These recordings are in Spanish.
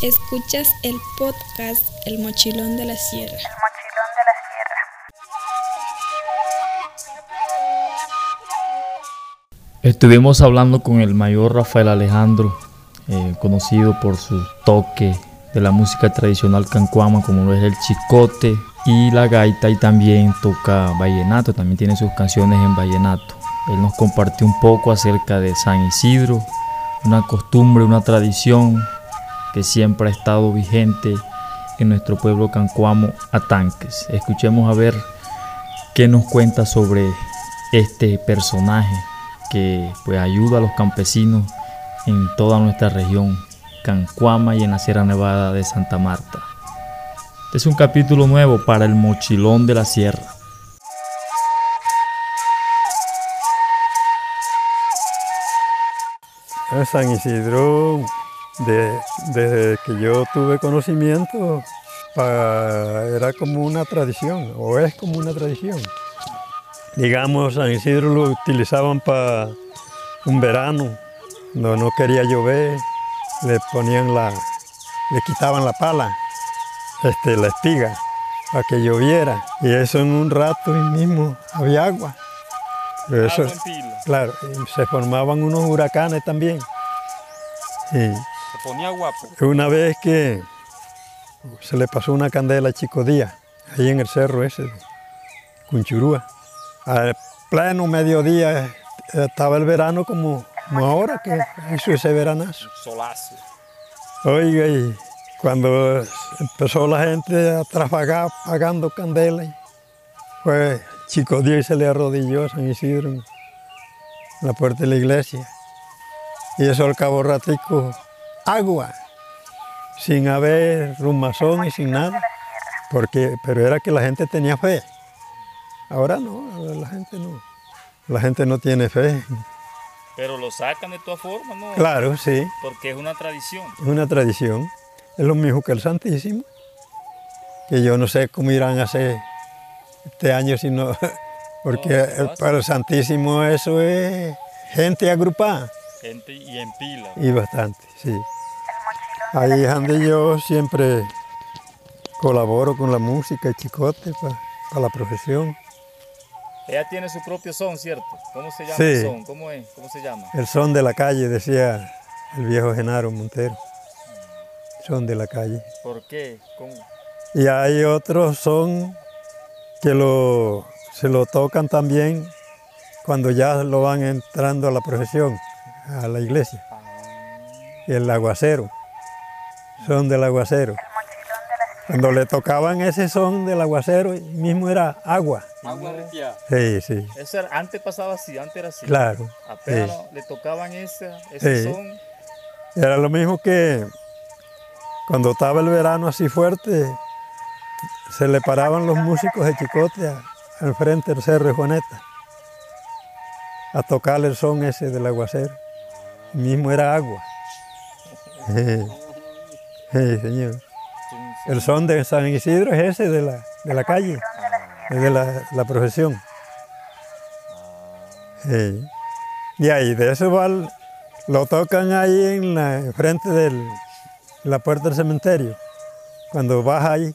Escuchas el podcast El Mochilón de la Sierra. El Mochilón de la Sierra. Estuvimos hablando con el mayor Rafael Alejandro, eh, conocido por su toque de la música tradicional cancuama, como lo es el chicote y la gaita, y también toca vallenato, también tiene sus canciones en vallenato. Él nos compartió un poco acerca de San Isidro, una costumbre, una tradición que siempre ha estado vigente en nuestro pueblo cancuamo Atanques. Escuchemos a ver qué nos cuenta sobre este personaje que pues ayuda a los campesinos en toda nuestra región Cancuama y en la Sierra Nevada de Santa Marta. Este es un capítulo nuevo para el mochilón de la sierra. San Isidro, de- desde que yo tuve conocimiento, era como una tradición, o es como una tradición. Digamos, San Isidro lo utilizaban para un verano, cuando no quería llover, le ponían la, le quitaban la pala, este, la espiga, para que lloviera. Y eso en un rato y mismo había agua. Pero eso, Claro, se formaban unos huracanes también. Y Se ponía guapo. una vez que se le pasó una candela a Chico Díaz, ahí en el cerro ese de Cunchurúa. Al pleno mediodía eh, estaba el verano como, como ahora que hizo ese veranazo. Solazo. Oiga, y cuando empezó la gente a trabajar pagando candela, pues Chico Díaz se le arrodilló a San Isidro en la puerta de la iglesia. Y eso al cabo ratico, agua, sin haber rumazón y sin nada. Porque, pero era que la gente tenía fe. Ahora no, ahora la gente no. La gente no tiene fe. Pero lo sacan de todas formas, ¿no? Claro, sí. Porque es una tradición. Es una tradición. Es lo mismo que el Santísimo. Que yo no sé cómo irán a hacer este año, sino porque No, para el Santísimo eso es gente agrupada Gente y en pila. y bastante, sí. Ahí es donde yo siempre colaboro con la música y chicote para la profesión. Ella tiene su propio son, ¿cierto? ¿Cómo se llama Sí. el son? ¿Cómo es? ¿Cómo se llama? El son de la calle, decía el viejo Genaro Montero. Son de la calle. ¿Por qué? ¿Cómo? Y hay otros son que lo, se lo tocan también cuando ya lo van entrando a la profesión, a la iglesia. Y el aguacero, son del aguacero. Cuando le tocaban ese son del aguacero, mismo era agua. Agua Sí, sí, Eso era- antes pasaba así, antes era así. claro. Apenas sí. no- le tocaban ese, ese Sí. son. Era lo mismo que cuando estaba el verano así fuerte, se le paraban los músicos de Chicote al frente del Cerro de Juaneta a tocar el son ese del aguacero. Mismo era agua. Sí, señor. El son de San Isidro es ese de la, de la calle, es de la, la profesión. Sí. Y ahí de eso va el- lo tocan ahí en la frente de la puerta del cementerio. Cuando vas ahí,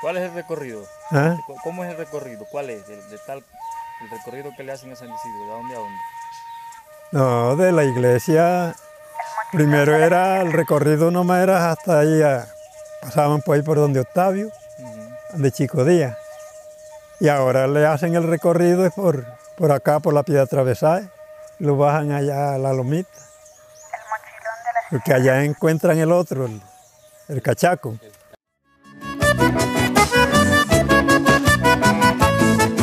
¿Cuál es el recorrido? ¿ah? ¿Cómo es el recorrido? ¿Cuál es? De, de tal, el recorrido que le hacen a San Isidro, ¿de dónde a dónde? no, de la iglesia, primero era el recorrido nomás era hasta ahí, a- pasaban por ahí por donde Octavio, de Chico Díaz. Y ahora le hacen el recorrido es por, por acá, por la piedra atravesada, y lo bajan allá a la lomita. Porque allá encuentran el otro, el, el cachaco.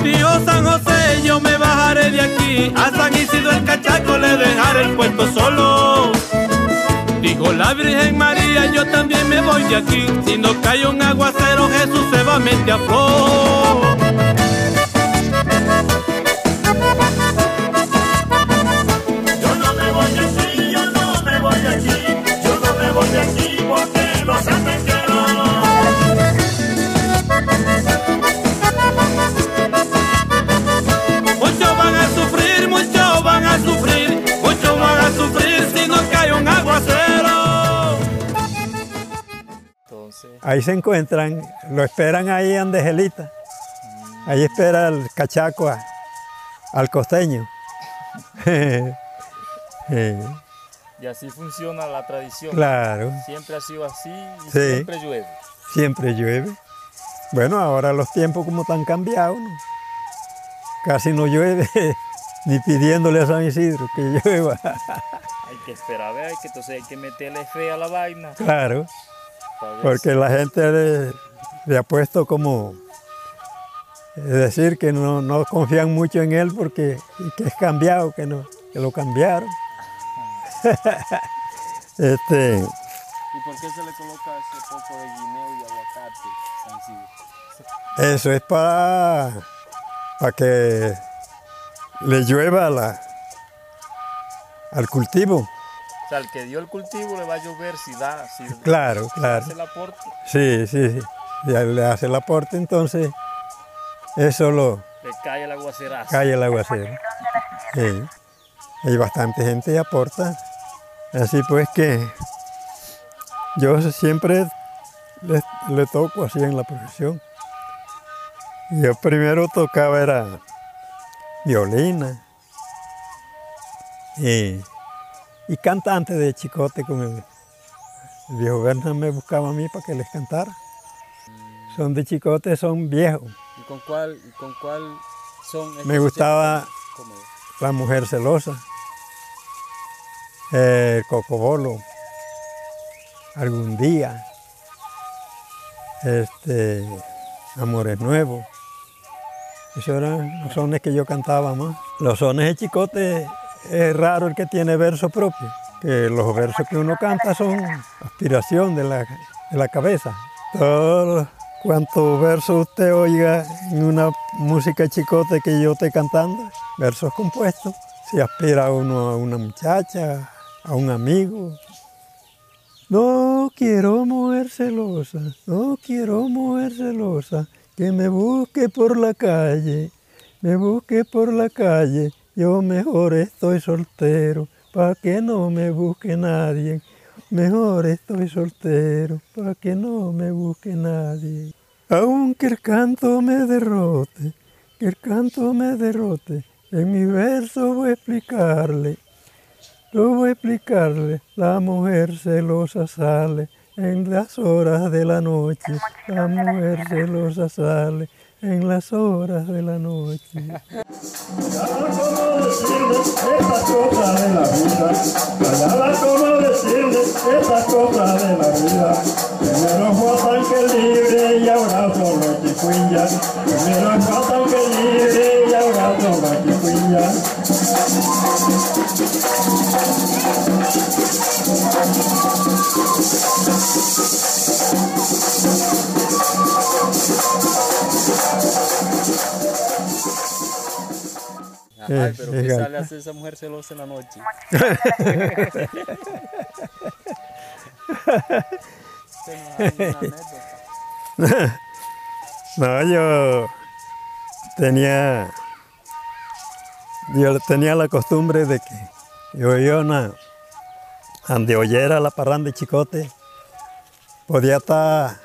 Tío San José, yo me bajaré de aquí. A San Isidro el cachaco le dejaré el puesto solo. Dijo la Virgen María, yo también me voy de aquí. Si no cae un aguacero, Jesús se va a meter a flor. Ahí se encuentran, lo esperan ahí en Andejelita. Ahí espera el cachaco a- al costeño. Y así funciona la tradición. claro, Siempre ha sido así y Sí. siempre llueve. siempre llueve. Bueno, ahora los tiempos como están cambiados, ¿no? casi no llueve, ni pidiéndole a San Isidro que llueva. Hay que esperar a ver, que, entonces hay que meterle fe a la vaina. Claro, porque la gente le, le ha puesto como, es decir, que no, no confían mucho en él porque que es cambiado, que, no, que lo cambiaron. este, ¿Y por qué se le coloca ese poco de guineo y aguacate, eso es para, para que le llueva la, al cultivo. O sea, el que dio el cultivo le va a llover si da, si Claro, claro. hace el aporte. Sí, sí, sí. Ya le hace el aporte, entonces eso lo Le cae el aguacerazo. cae el aguacero. Sí. Hay bastante gente que aporta. Así pues que yo siempre le, le toco así en la profesión. Yo primero tocaba era violina y, y cantante de chicote con el, el viejo Berna me buscaba a mí para que les cantara. Son de chicote, son viejos. ¿Y con cuál, con cuál son estos Me gustaba. La mujer celosa, el cocobolo, algún día, este, Amores Nuevos. Esos eran los sones que yo cantaba más. Los sones de chicote es raro el que tiene verso propio, que los versos que uno canta son aspiración de la, de la cabeza. Todos cuantos versos usted oiga en una música chicote que yo esté cantando, versos compuestos, se aspira uno a una muchacha, a un amigo. No quiero mujer celosa, no quiero mujer celosa, que me busque por la calle, me busque por la calle, yo mejor estoy soltero, pa' que no me busque nadie. Mejor estoy soltero, pa' que no me busque nadie. Aunque el canto me derrote, que el canto me derrote, en mi verso voy a explicarle. Lo voy a explicarle, la mujer celosa sale en las horas de la noche. La mujer celosa sale en las horas de la noche. Ay, pero ¿qué sale a hacer esa mujer celosa en la noche? No, yo tenía, yo tenía la costumbre de que yo iba una, donde oyera la parranda de chicote, podía estar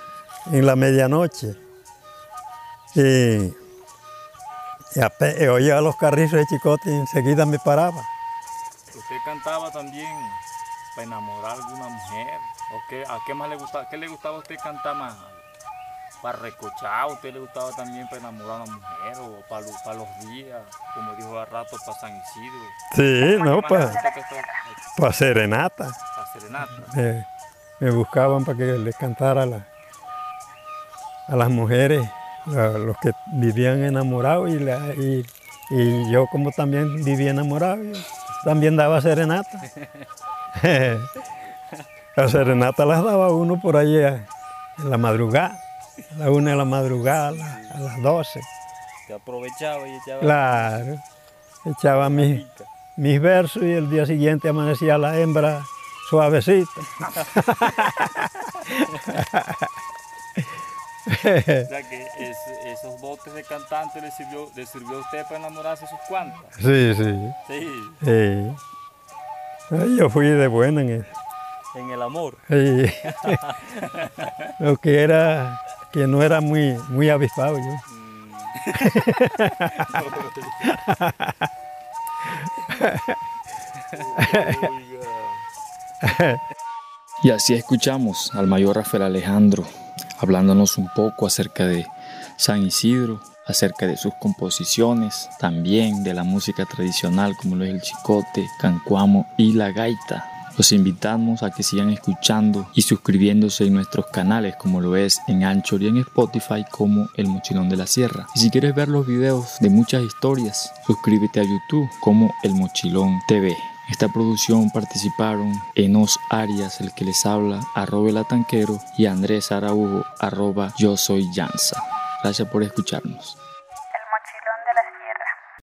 en la medianoche y, y y oía los carrizos de chicote y enseguida me paraba. ¿Usted cantaba también para enamorar a alguna mujer? ¿O qué, ¿A qué más le gustaba? ¿Qué le gustaba a usted cantar más? ¿Para recochar? ¿A usted le gustaba también para enamorar a una mujer? ¿O para, lo- para los días? Como dijo hace rato, para San Isidro. Sí, no, ¿Qué más le para gusta que esto- pa serenata. Para serenata. me, me buscaban para que les cantara a, la- a las mujeres, los que vivían enamorados y, la- y- y yo como también vivía enamorado, también daba serenata. la serenata las daba uno por ahí en la madrugada, a la una de la madrugada, a, la- a las doce. Se aprovechaba y echaba Claro, echaba mis, mis versos y el día siguiente amanecía la hembra suavecita. O sea que es- esos botes de cantante le sirvió, le sirvió a usted para enamorarse de sus cuantas. Sí, sí. Sí. sí. Ay, Yo fui de buena en eso. En el amor. Sí. Lo que era, que no era muy, muy avispado yo. Y así escuchamos al mayor Rafael Alejandro hablándonos un poco acerca de San Isidro, acerca de sus composiciones, también de la música tradicional como lo es el chicote, cancuamo y la gaita. Los invitamos a que sigan escuchando y suscribiéndose en nuestros canales como lo es en Anchor y en Spotify como El Mochilón de la Sierra. Y si quieres ver los videos de muchas historias, suscríbete a YouTube como El Mochilón TV. Esta producción participaron Enos Arias, el que les habla, arroba el atanquero, y Andrés Araujo, arroba yo soy Yanza. Gracias por escucharnos.